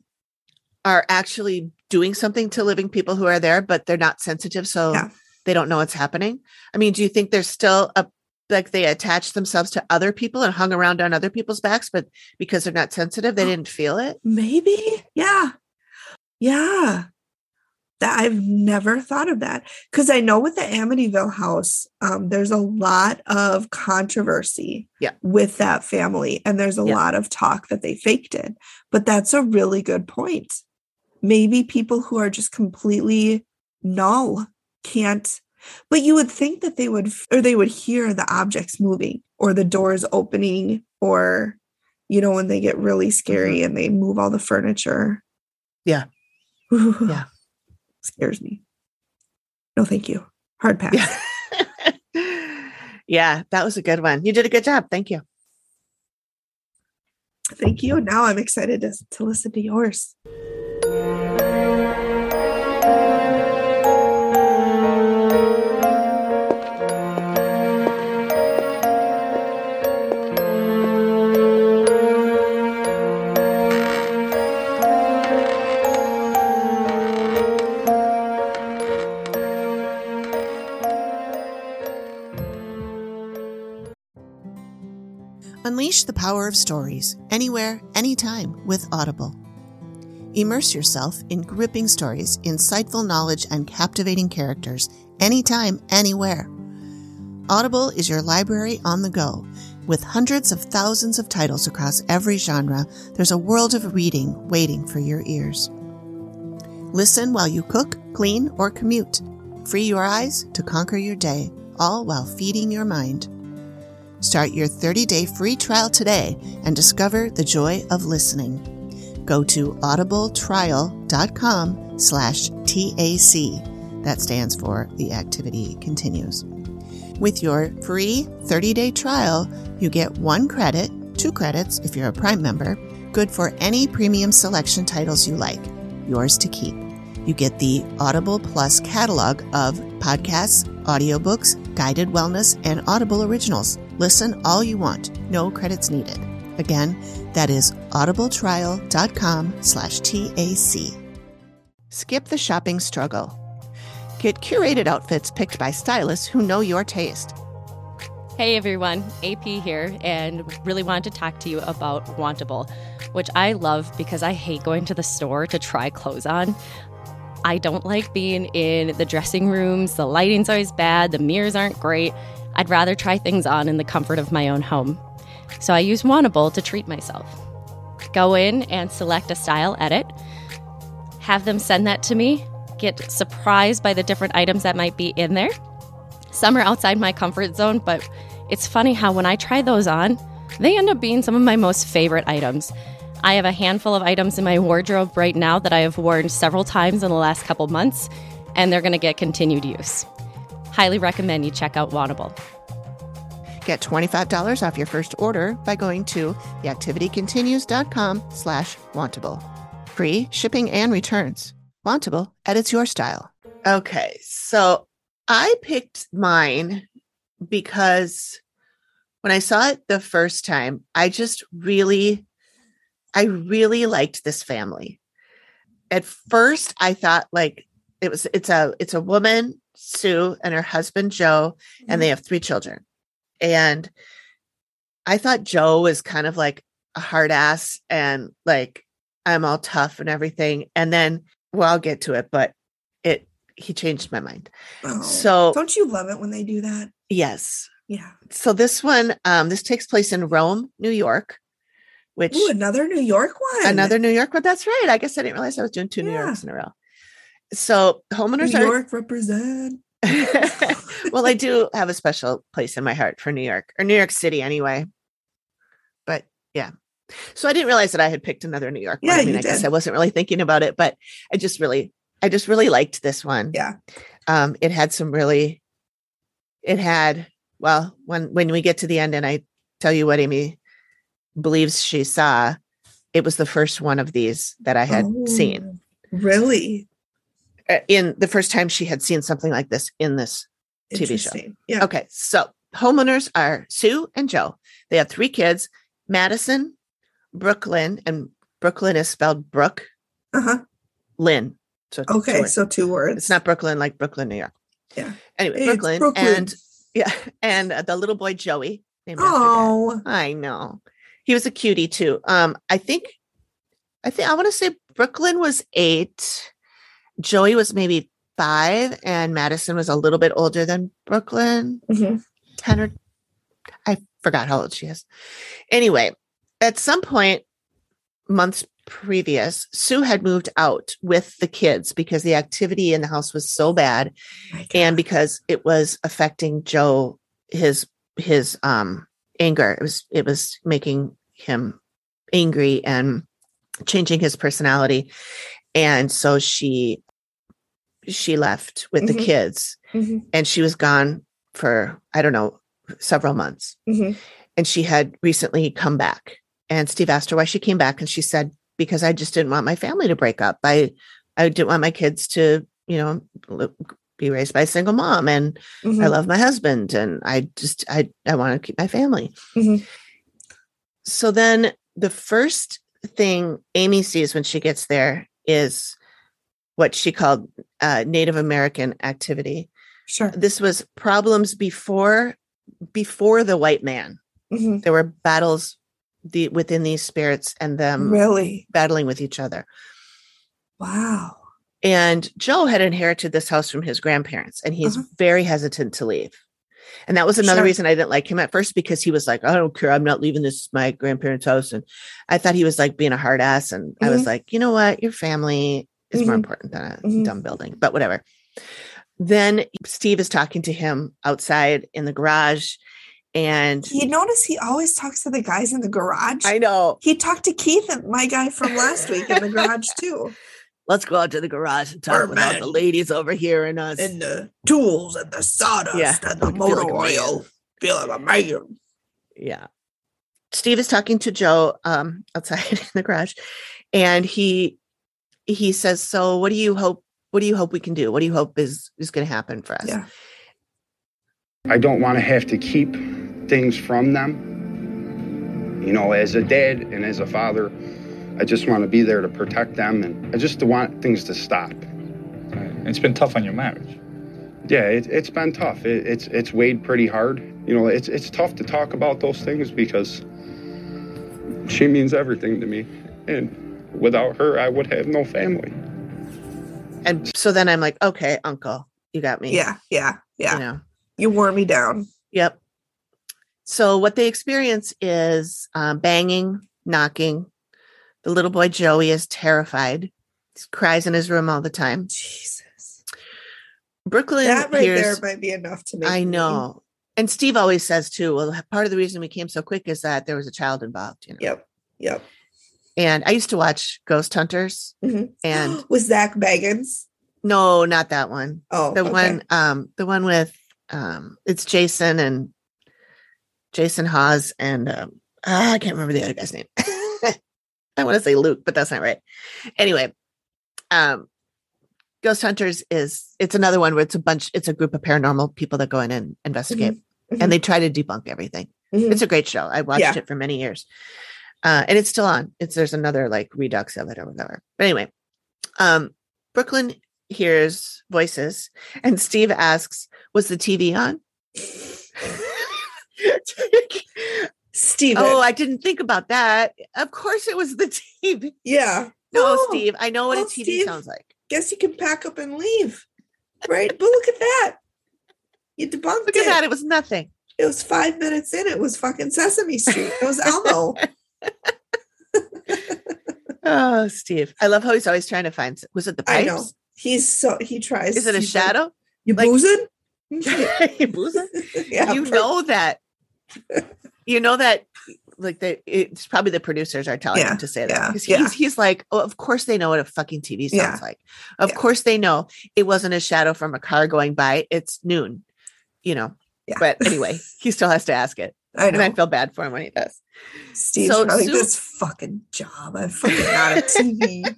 are actually doing something to living people who are there but they're not sensitive so Yeah. they don't know what's happening? I mean, do you think there's still a like they attach themselves to other people and hung around on other people's backs but because they're not sensitive they didn't feel it? Maybe. Yeah. Yeah. That I've never thought of that. Because I know with the Amityville house, um, there's a lot of controversy Yeah. with that family. And there's a Yeah. lot of talk that they faked it. But that's a really good point. Maybe people who are just completely null can't but you would think that they would or they would hear the objects moving or the doors opening or you know when they get really scary and they move all the furniture Yeah. Yeah. Scares me no thank you hard pass Yeah. yeah, that was a good one. You did a good job. Thank you. thank you now i'm excited to, to listen to yours Unleash the power of stories anywhere, anytime with Audible. Immerse yourself in gripping stories, insightful knowledge, and captivating characters anytime, anywhere. Audible is your library on the go. With hundreds of thousands of titles across every genre, there's a world of reading waiting for your ears. Listen while you cook, clean, or commute. Free your eyes to conquer your day, all while feeding your mind. Start your 30-day free trial today and discover the joy of listening. Go to audibletrial.com slash TAC. That stands for The Activity Continues. With your free 30-day trial, you get one credit, two credits if you're a Prime member, good for any premium selection titles you like, yours to keep. You get the Audible Plus catalog of podcasts, audiobooks, guided wellness, and Audible originals. Listen all you want, no credits needed. Again, that is audibletrial.com slash TAC. Skip the shopping struggle. Get curated outfits picked by stylists who know your taste. Hey everyone, AP here, and really wanted to talk to you about Wantable, which I love because I hate going to the store to try clothes on. I don't like being in the dressing rooms, the lighting's always bad, the mirrors aren't great. I'd rather try things on in the comfort of my own home. So I use Wantable to treat myself. Go in and select a style edit, have them send that to me, get surprised by the different items that might be in there. Some are outside my comfort zone, but it's funny how when I try those on, they end up being some of my most favorite items. I have a handful of items in my wardrobe right now that I have worn several times in the last couple months, and they're going to get continued use. Highly recommend you check out Wantable. Get $25 off your first order by going to theactivitycontinues.com slash wantable. Free shipping and returns. Wantable edits your style. Okay, so I picked mine because when I saw it the first time, I just really, I really liked this family. At first, I thought like it was it's a it's a woman, Sue, and her husband Joe, and they have three children. And I thought Joe was kind of like a hard ass and like I'm all tough and everything. And then, well, I'll get to it, but it he changed my mind. Oh, So don't you love it when they do that? yes. Yeah. So this one, um, this takes place in Rome, New York, which Ooh, another New York one. another New York one. That's right. I guess I didn't realize I was doing two New Yorks in a row. So New homeowners are York represent. well, I do have a special place in my heart for New York or New York City anyway. But yeah. So I didn't realize that I had picked another New York one. Yeah, I mean, I guess did. I wasn't really thinking about it, but I just really, I just really liked this one. Yeah. Um, it had some really, it had, well, when when we get to the end and I tell you what Amy believes she saw, it was the first one of these that I had seen. Oh, Really? Uh, In the first time she had seen something like this in this TV show. Yeah. Okay, so homeowners are Sue and Joe. They have three kids Madison, Brooklyn, and Brooklyn is spelled Brook Uh-huh. Lynn. So Okay. words. So two words. it's not Brooklyn like Brooklyn, New York. Yeah. Anyway, Brooklyn, Brooklyn. and yeah, and uh, the little boy Joey. named. Oh, I know. He was a cutie too. Um, I think, I think I want to say Brooklyn was eight, Joey was maybe five, and Madison was a little bit older than Brooklyn. Mhm. 10 or I forgot how old she is. Anyway, at some point, months previous, Sue had moved out with the kids because the activity in the house was so bad and because it was affecting Joe his his um anger. It was it was making him angry and changing his personality. And so she she left with the Mhm. kids Mhm, and she was gone for I don't know several months. mhm. And she had recently come back. And Steve asked her why she came back and she said because I just didn't want my family to break up. I I didn't want my kids to, you know, be raised by a single mom and I Mhm. love my husband and I just I I want to keep my family. Mhm. So then the first thing Amy sees when she gets there is what she called uh, Native American activity. Sure. This was problems before before the white man. Mhm. There were battles the within these spirits and them Really? battling with each other. Wow. And Joe had inherited this house from his grandparents, and he's Uh-huh. very hesitant to leave. And that was another Sure. reason I didn't like him at first because he was like, I don't care. I'm not leaving this my grandparents' house. And I thought he was like being a hard ass. And I was Mhm. like, you know what? Your family is more Mhm. important than a Mhm. dumb building, but whatever. Then Steve is talking to him outside in the garage. And You notice he always talks to the guys in the garage. I know, he talked to Keith, and my guy from last week, in the garage too. let's go out to the garage and talk We're with all the ladies over here and us. And the tools and the sawdust Yeah, and the I feel motor like oil. Feel like a man. yeah steve is talking to joe um outside in the garage and he he says so what do you hope what do you hope we can do what do you hope is is going to happen for us Yeah. I don't want to have to keep things from them. You know, as a dad and as a father, I just want to be there to protect them and I just want things to stop. Right. It's been tough on your marriage. Yeah, it, it's been tough. It, it's it's weighed pretty hard. You know, it's it's tough to talk about those things because she means everything to me, and without her, I would have no family. and so then i'm like okay uncle you got me Yeah. Yeah. Yeah. you know You wore me down. yep so what they experience is um, banging knocking the little boy joey is terrified he cries in his room all the time Jesus. brooklyn That right hears there might be enough to make I me- know. And Steve always says too, well, part of the reason we came so quick is that there was a child involved, you know. Yep. Yep. And I used to watch Ghost Hunters Mhm. and with Zak Bagans. no, not that one. Oh, The okay. one um the one with um it's Jason and Jason Hawes and um ah, I can't remember the other guy's name. I want to say Luke, but that's not right. Anyway, um Ghost Hunters is it's another one where it's a bunch it's a group of paranormal people that go in and investigate Mhm. and they try to debunk everything. Mhm. It's a great show. I watched Yeah. it for many years. Uh, and it's still on. It's there's another like redux of it or whatever. But anyway, um, Brooklyn hears voices and Steve asks, Was the TV on? Steve. Oh, I didn't think about that. Of course, it was the TV. yeah. No, No. Steve, I know what Oh, a TV Steve. sounds like. Guess you can pack up and leave. Right? but look at that. You debunked Look it. at that. It was nothing. It was five minutes in. It was fucking Sesame Street. It was Elmo. Oh, Steve. I love how he's always trying to find. Was it the I pipes? know. He's so he tries. Is it a he's like, shadow? you Like- boozing? Boozing? yeah. you know that. You know that. Like the, it's probably the producers are telling Yeah, him to say that because yeah. he's he's like, oh, of course they know what a fucking TV sounds Yeah, like. Of yeah. course they know it wasn't a shadow from a car going by. It's noon, you know. Yeah. But anyway, he still has to ask it, I and I feel bad for him when he does. Steve's so probably this fucking job. I'm fucking out of TV.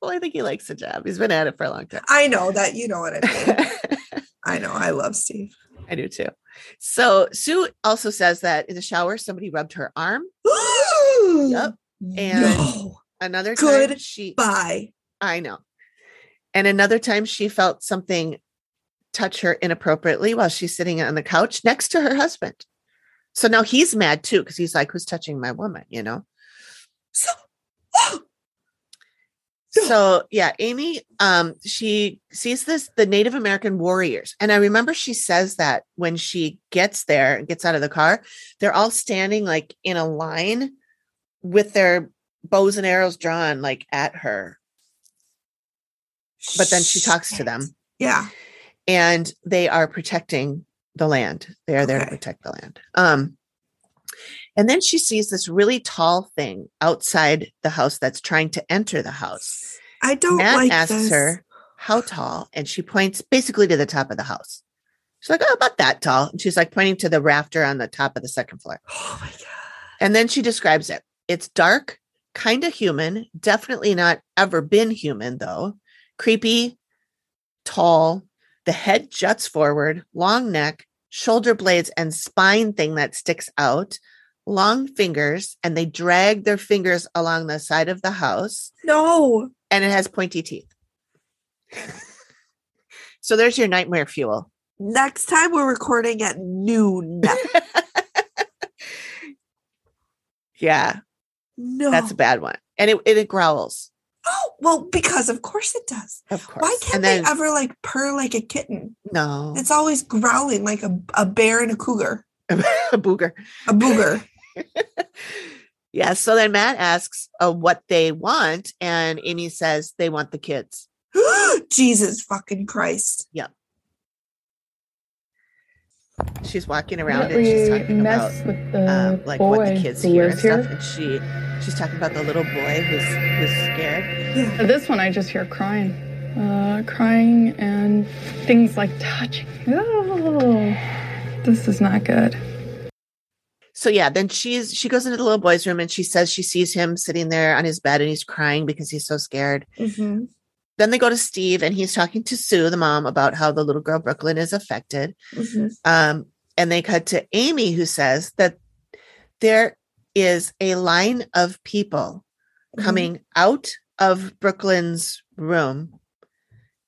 Well, I think he likes the job. He's been at it for a long time. I know that. You know what I mean. I know. I love Steve. I do too. So Sue also says that in the shower somebody rubbed her arm. yep. And- no. Another time she Bye. I know. And another time she felt something touch her inappropriately while she's sitting on the couch next to her husband. So now he's mad too because he's like, "Who's touching my woman?" You know. So, oh, So yeah, Amy, um, she sees this the Native American warriors, and I remember she says that when she gets there and gets out of the car, they're all standing like in a line with their bows and arrows drawn like at her. But then she talks to them, Yeah. and they are protecting the land. They are there to protect the land. Um, and then she sees this really tall thing outside the house that's trying to enter the house. I don't Matt like asks this. her how tall, and she points basically to the top of the house. She's like, "Oh, about that tall." And she's like pointing to the rafter on the top of the second floor. Oh my god. And then she describes it. It's dark, kind of human, definitely not ever been human though. Creepy, tall. The head juts forward, long neck, shoulder blades, and spine thing that sticks out. Long fingers, and they drag their fingers along the side of the house No. and it has pointy teeth. so there's your nightmare fuel. Next time we're recording at noon. Yeah, No. that's a bad one. And it, it, growls, Oh, well, because of course it does. of course. Why can't then they ever like purr like a kitten? no It's always growling like a, a bear and a cougar, a booger. a booger. Yeah. So then Matt asks uh, what they want, and Amy says they want the kids. Jesus fucking Christ. Yep. She's walking around Let and she's talking about mess with the um, like boy what the kids hear and stuff. here. And she she's talking about the little boy who's who's scared. Yeah. This one I just hear crying. Uh, crying and things like touching. Oh, this is not good. so yeah then she's she goes into the little boy's room and she says she sees him sitting there on his bed and he's crying because he's so scared Mm-hmm. then they go to steve and he's talking to sue the mom about how the little girl brooklyn is affected Mm-hmm. um, and they cut to amy who says that there is a line of people Mhm. coming out of brooklyn's room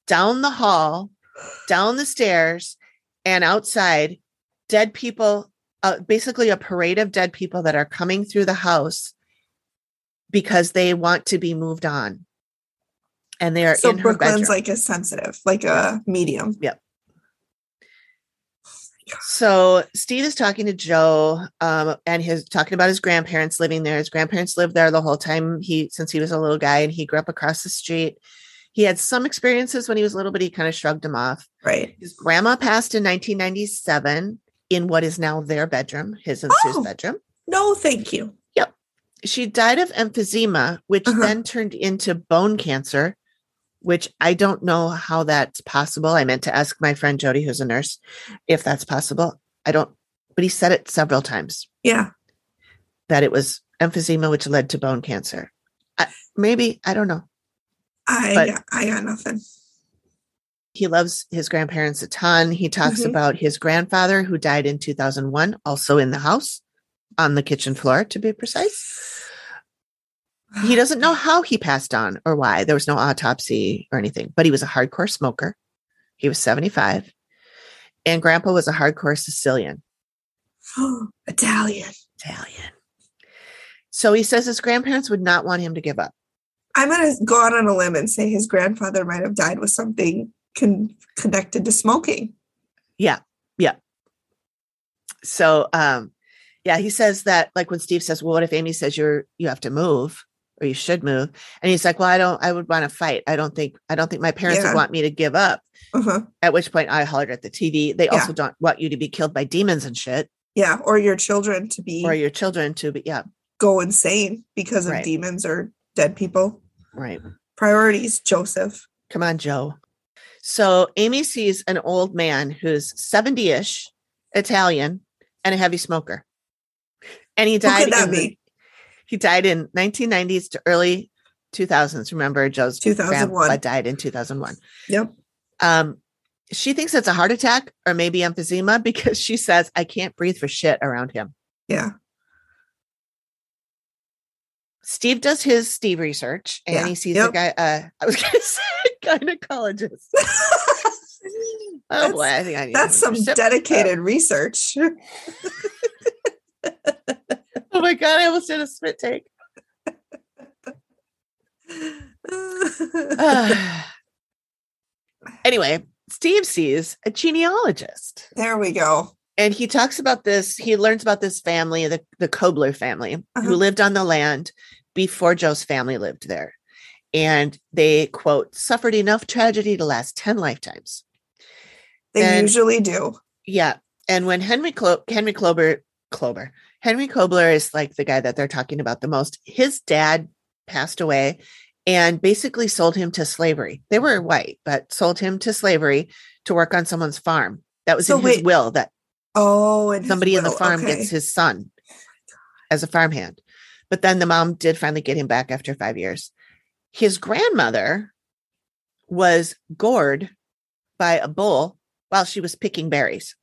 down the hall down the stairs and outside dead people uh, basically a parade of dead people that are coming through the house because they want to be moved on and they are So in Brooklyn's like a sensitive, like a medium. So steve is talking to joe um, and he's talking about his grandparents living there his grandparents lived there the whole time he since he was a little guy and he grew up across the street he had some experiences when he was little but he kind of shrugged them off Right. His grandma passed in 1997 in what is now their bedroom, his and Sue's Oh. bedroom. No, thank you. Yep. She died of emphysema, which Uh-huh. then turned into bone cancer, which I don't know how that's possible. I meant to ask my friend Jody, who's a nurse, if that's possible. I don't, but he said it several times Yeah. that it was emphysema, which led to bone cancer. I, maybe, I don't know. I But- I got nothing. He loves his grandparents a ton. He talks Mhm. about his grandfather who died in 2001, also in the house on the kitchen floor, to be precise. He doesn't know how he passed on or why. There was no autopsy or anything, but he was a hardcore smoker. He was 75. And grandpa was a hardcore Sicilian. Italian. Italian. So he says his grandparents would not want him to give up. I'm going to go out on a limb and say his grandfather might have died with something con- connected to smoking. Yeah. Yeah. So um yeah, he says that like when Steve says, Well, what if Amy says you're you have to move or you should move? And he's like, Well, I don't I would want to fight. I don't think I don't think my parents Yeah. would want me to give up. Uh-huh. At which point I hollered at the TV. They Yeah. also don't want you to be killed by demons and shit. Yeah. Or your children to be Or your children to be yeah, go insane because of Right. demons or dead people. right. Priorities, Joseph. Come on, Joe. So Amy sees an old man who's 70-ish, Italian, and a heavy smoker. And he Who died could that the- be? He died in 1990s to early 2000s. Remember, Joe's 2001. died in 2001. Yep. Um, she thinks it's a heart attack or maybe emphysema because she says, I can't breathe for shit around him. Yeah. Steve does his Steve research and Yeah. he sees Yep. a guy, uh, I was going to say gynecologist. Oh boy, I think I need That's some dedicated research. Oh my God, I almost did a spit take. anyway, Steve sees a genealogist. there we go. and he talks about this he learns about this family the, the kobler family Uh-huh. who lived on the land before joe's family lived there and they quote suffered enough tragedy to last 10 lifetimes They And- usually do. yeah and when henry Klo- henry klober klober henry kobler is like the guy that they're talking about the most his dad passed away and basically sold him to slavery they were white but sold him to slavery to work on someone's farm that was So in his will that Oh, somebody in the farm okay. gets his son as a farmhand. But then the mom did finally get him back after five years. His grandmother was gored by a bull while she was picking berries.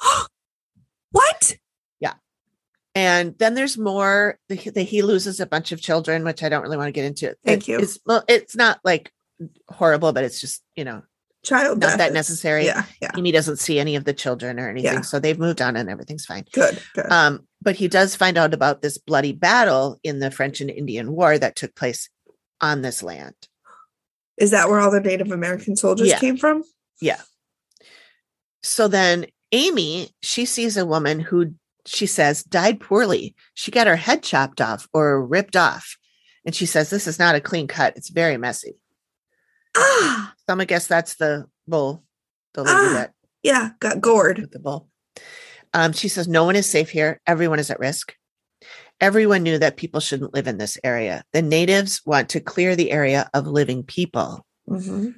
what? And then there's more. The, he loses a bunch of children, which I don't really want to get into. Thank It- you. It's, well, it's not like horrible, but it's just you know Child not that is- necessary. Yeah, yeah. Amy doesn't see any of the children or anything, Yeah. so they've moved on and everything's fine. Good, good. Um, but he does find out about this bloody battle in the French and Indian War that took place on this land. Is that where all the Native American soldiers Yeah. came from? Yeah. So then Amy, she sees a woman who she says died poorly. She got her head chopped off or ripped off. And she says, This is not a clean cut. It's very messy. Ah, So I'm gonna guess that's the bull, the lady Ah. that yeah, got gored. with the bull. Um, she says, No one is safe here. Everyone is at risk. Everyone knew that people shouldn't live in this area. The natives want to clear the area of living people, hmm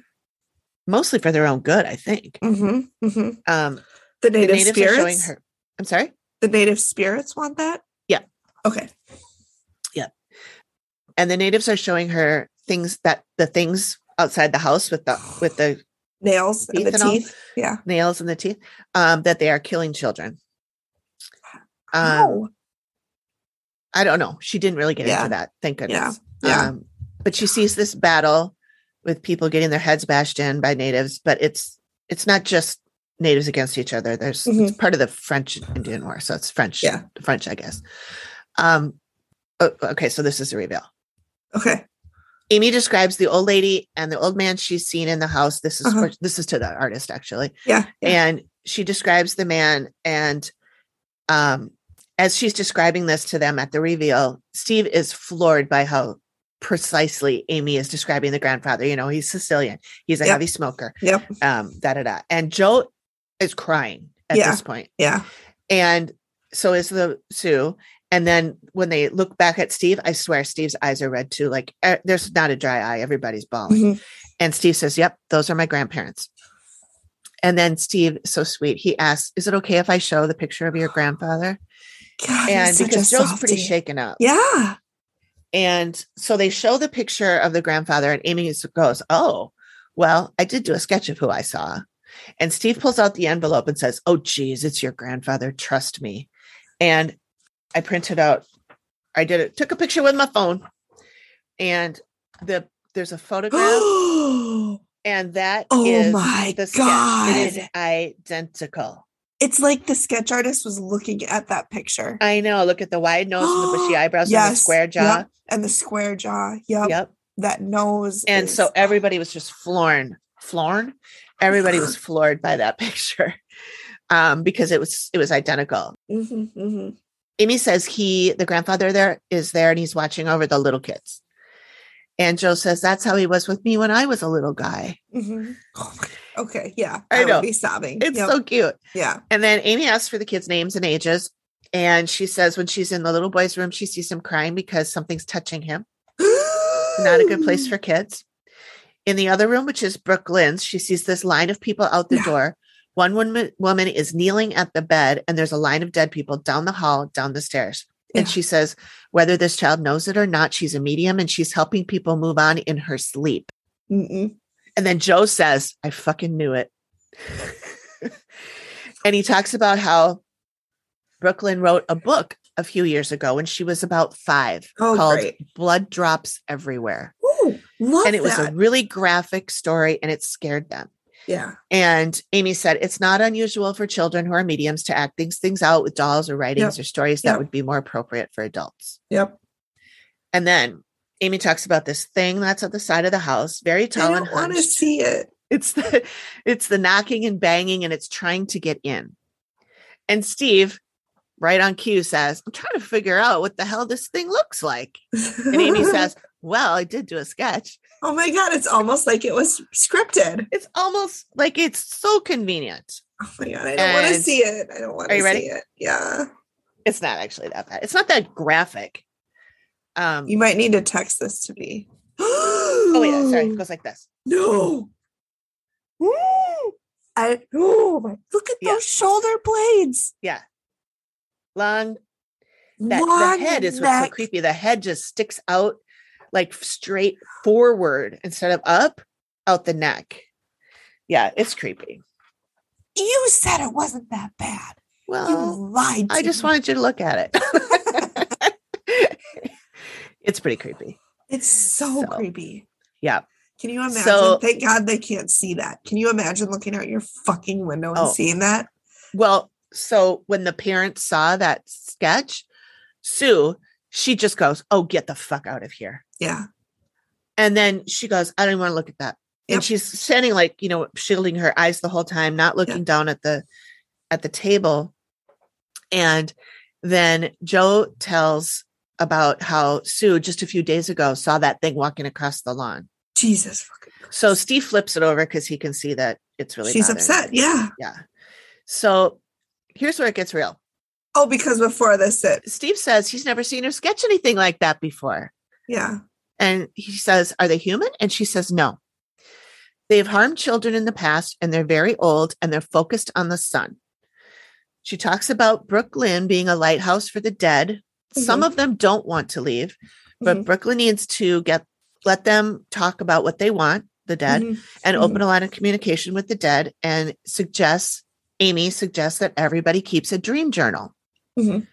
mostly for their own good, I think. hmm hmm Um, The the native natives are showing spirits. her. I'm sorry. The native spirits want that. Yeah. Okay. Yeah. And the natives are showing her things that the things outside the house with the with the Nails and the and all? teeth. Yeah. nails and the teeth, um, that they are killing children. Um, How? I don't know. She didn't really get Yeah. into that. Thank goodness. Yeah. Um, but she sees this battle with people getting their heads bashed in by natives, but it's it's not just natives against each other. There's it's part of the French Indian War, so it's French. Yeah. French, I guess. Um. o- Okay, so this is the reveal. Okay. Amy describes the old lady and the old man she's seen in the house. This is Uh-huh. for, this is to the artist actually. Yeah. yeah. and she describes the man and um as she's describing this to them at the reveal steve is floored by how precisely amy is describing the grandfather you know he's sicilian he's a Yep. heavy smoker Yep. um da da da and joe is crying at Yeah. this point Yeah. and so is the sue and then when they look back at steve i swear steve's eyes are red too like eh, there's not a dry eye everybody's bawling Mhm. and Steve says, Yep, those are my grandparents. And then Steve, so sweet, he asks, Is it okay if I show the picture of your grandfather? God, And because Joe's pretty shaken up. Yeah. And so they show the picture of the grandfather, and Amy goes, Oh, well, I did do a sketch of who I saw. And Steve pulls out the envelope and says, Oh, geez, it's your grandfather. Trust me. And I printed out, I did it, took a picture with my phone, and the there's a photograph oh, and that oh is my the sketch. It is God. identical. It's like the sketch artist was looking at that picture. I know. Look at the wide nose and the bushy eyebrows and the Yes, square jaw. yep, And the square jaw. Yep. Yep. That nose. And is- so everybody was just floored, floored. Everybody was floored by that picture um, because it was it was identical. Mhm, mhm. Amy says he, the grandfather there, is there and he's watching over the little kids. And Joe says that's how he was with me when I was a little guy. Mhm. Oh Okay. Yeah. I would know. be sobbing. It's Yep, so cute. yeah. And then Amy asks for the kids' names and ages. And she says when she's in the little boy's room, she sees him crying because something's touching him. Not a good place for kids. In the other room, which is Brooklyn's, she sees this line of people out the Yeah. door. One woman, woman is kneeling at the bed, and there's a line of dead people down the hall, down the stairs. And she says, whether this child knows it or not, she's a medium and she's helping people move on in her sleep. Mm-mm. And then Joe says, I fucking knew it. and he talks about how Brooklyn wrote a book a few years ago when she was about five Oh, called great. Blood Drops Everywhere. Love and it was a really graphic story and it scared them. yeah. And Amy said, it's not unusual for children who are mediums to act things, things out with dolls or writings or stories that Yep. would be more appropriate for adults. Yep. And then Amy talks about this thing that's at the side of the house, very I tall and don't want to see it. It's the it's the knocking and banging and it's trying to get in. And Steve, right on cue, says, I'm trying to figure out what the hell this thing looks like. And Amy says, Well, I did do a sketch. "Oh my god, it's almost like it was scripted." It's almost like it's so convenient. Oh my god, I don't want to see it. I don't want to you ready? see it. Yeah. It's not actually that bad. It's not that graphic. Um You might need to text this to me. oh yeah, sorry. It goes like this. No. Woo! I oh my look at Yeah. those shoulder blades. Yeah. Long that Long the head is what's so creepy. The head just sticks out like straight forward instead of up out the neck. Yeah, it's creepy. You said it wasn't that bad. Well, you lied. I just me. wanted you to look at it. it's pretty creepy. It's so, So, creepy. Yeah. Can you imagine? So- Thank God they can't see that. Can you imagine looking out your fucking window and Oh. seeing that? Well, so when the parents saw that sketch, Sue, she just goes, Oh, get the fuck out of here. Yeah. And then she goes, I don't want to look at that. Yep. And she's standing like, you know, shielding her eyes the whole time, not looking down at the at the table. And then Joe tells about how Sue just a few days ago saw that thing walking across the lawn. Jesus fucking. So Steve flips it over because he can see that it's really She's upset. Yeah. Yeah. So here's where it gets real. Oh, because before this, it. Steve says he's never seen her sketch anything like that before. Yeah. And he says, Are they human? And she says, No. They've harmed children in the past and they're very old and they're focused on the sun. She talks about Brooklyn being a lighthouse for the dead. Some of them don't want to leave, but Mhm. Brooklyn needs to get let them talk about what they want, the dead, Mhm. and open a line of communication with the dead and suggests Amy suggests that everybody keeps a dream journal. Mhm.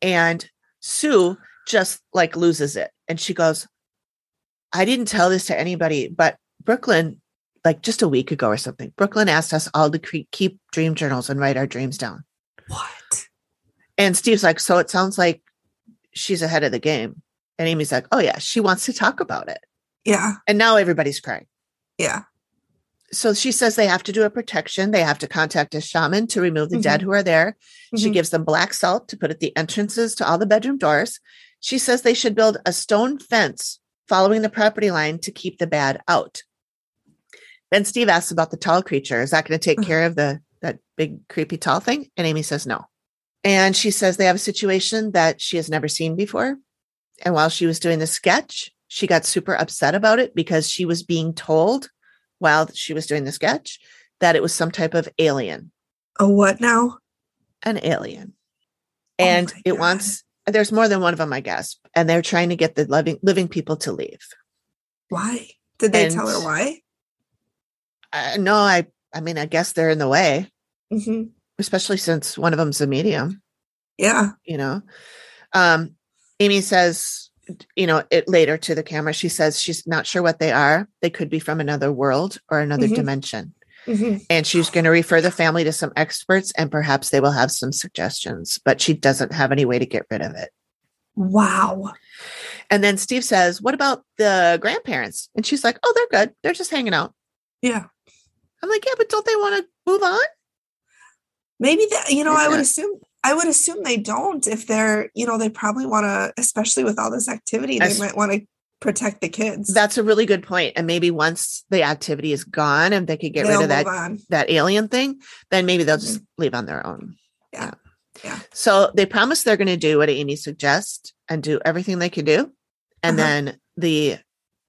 And Sue just like loses it. And she goes, I didn't tell this to anybody, but Brooklyn, like just a week ago or something, Brooklyn asked us all to cre- keep dream journals and write our dreams down. What? And Steve's like, So it sounds like she's ahead of the game. And Amy's like, Oh, yeah, she wants to talk about it. Yeah. And now everybody's crying. Yeah. So she says they have to do a protection. They have to contact a shaman to remove the dead who are there. She Mhm. gives them black salt to put at the entrances to all the bedroom doors. She says they should build a stone fence following the property line to keep the bad out. Then Steve asks about the tall creature. Is that going to take Ugh. care of the that big creepy tall thing? And Amy says no. And she says they have a situation that she has never seen before. And while she was doing the sketch, she got super upset about it because she was being told while she was doing the sketch that it was some type of alien A what now? an alien. Oh And it God. wants there's more than one of them, I guess. And they're trying to get the living living people to leave. Why? Did they tell her why? Uh, no, I I mean, I guess they're in the way, hmm especially since one of them's a medium, Yeah. you know. Um, Amy says, you know, it later to the camera, she says she's not sure what they are. They could be from another world or another Mhm. dimension. Mhm. and she's going to refer the family to some experts and perhaps they will have some suggestions, but she doesn't have any way to get rid of it. Wow. And then Steve says, What about the grandparents? And she's like, Oh, they're good. They're just hanging out. Yeah. I'm like, Yeah, but don't they want to move on? Maybe that, you know, I would assume, I would assume they don't if they're, you know, they probably want to, especially with all this activity, they As- might want to protect the kids. That's a really good point. And maybe once the activity is gone and they could get They'll rid of that on. that alien thing, then maybe they'll just leave on their own. Yeah. Yeah. So they promise they're going to do what Amy suggests and do everything they can do. And Uh-huh. then the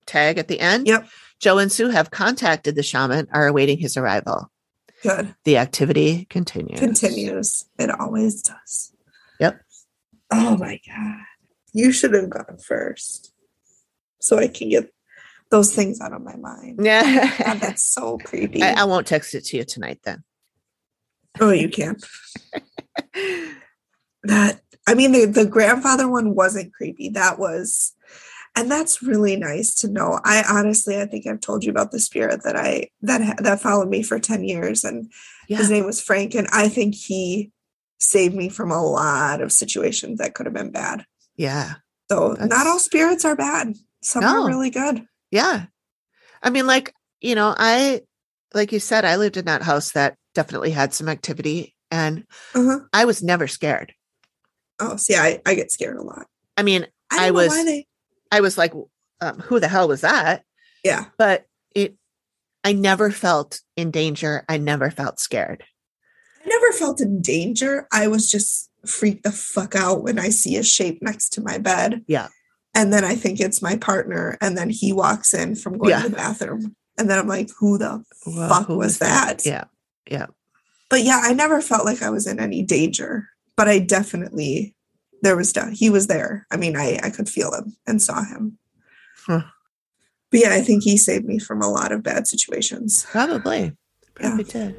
tag at the end. Yep. Joe and Sue have contacted the shaman, are awaiting his arrival. Good. The activity continues. Continues. It always does. Yep. Oh my God. You should have gone first so I can get those things out of my mind. God, Yeah. that's so creepy. I, I won't text it to you tonight then. oh, you can't. That, I mean, the, the grandfather one wasn't creepy. That was, and that's really nice to know. I honestly, I think I've told you about the spirit that I, that, that followed me for 10 years. And Yeah. his name was Frank. And I think he saved me from a lot of situations that could have been bad. Yeah. So not all spirits are bad. Some No. are really good. Yeah. I mean, like, you know, I, like you said, I lived in that house that definitely had some activity and Uh-huh. I was never scared. Oh, see, I, I get scared a lot. I mean, I, I was- why they, I was like, um, who the hell was that? yeah. But it, I never felt in danger. I never felt scared. I never felt in danger. I was just freaked the fuck out when I see a shape next to my bed. Yeah. And then I think it's my partner. And then he walks in from going Yeah. to the bathroom. And then I'm like, who the Well, fuck who was that? Yeah. Yeah. But yeah, I never felt like I was in any danger. But I definitely, there was, de- he was there. I mean, I, I could feel him and saw him. Huh. But yeah, I think he saved me from a lot of bad situations. Probably. Probably did.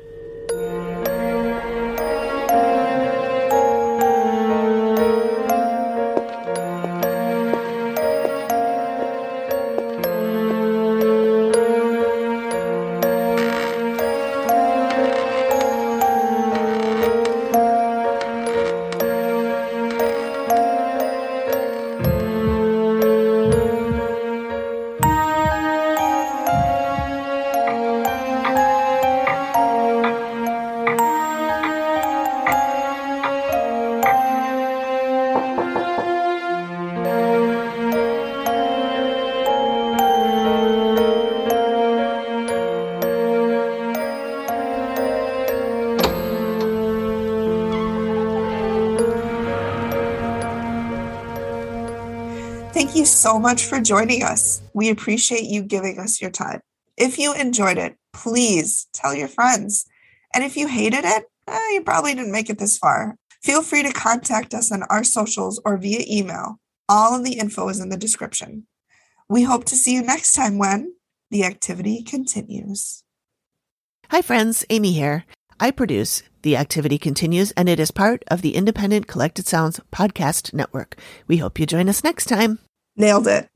So much for joining us. We appreciate you giving us your time. If you enjoyed it, please tell your friends. And if you hated it, eh, you probably didn't make it this far. Feel free to contact us on our socials or via email. All of the info is in the description. We hope to see you next time when the activity continues. Hi, friends. Amy here. I produce The Activity Continues, and it is part of the Independent Collected Sounds podcast network. We hope you join us next time. Nailed it.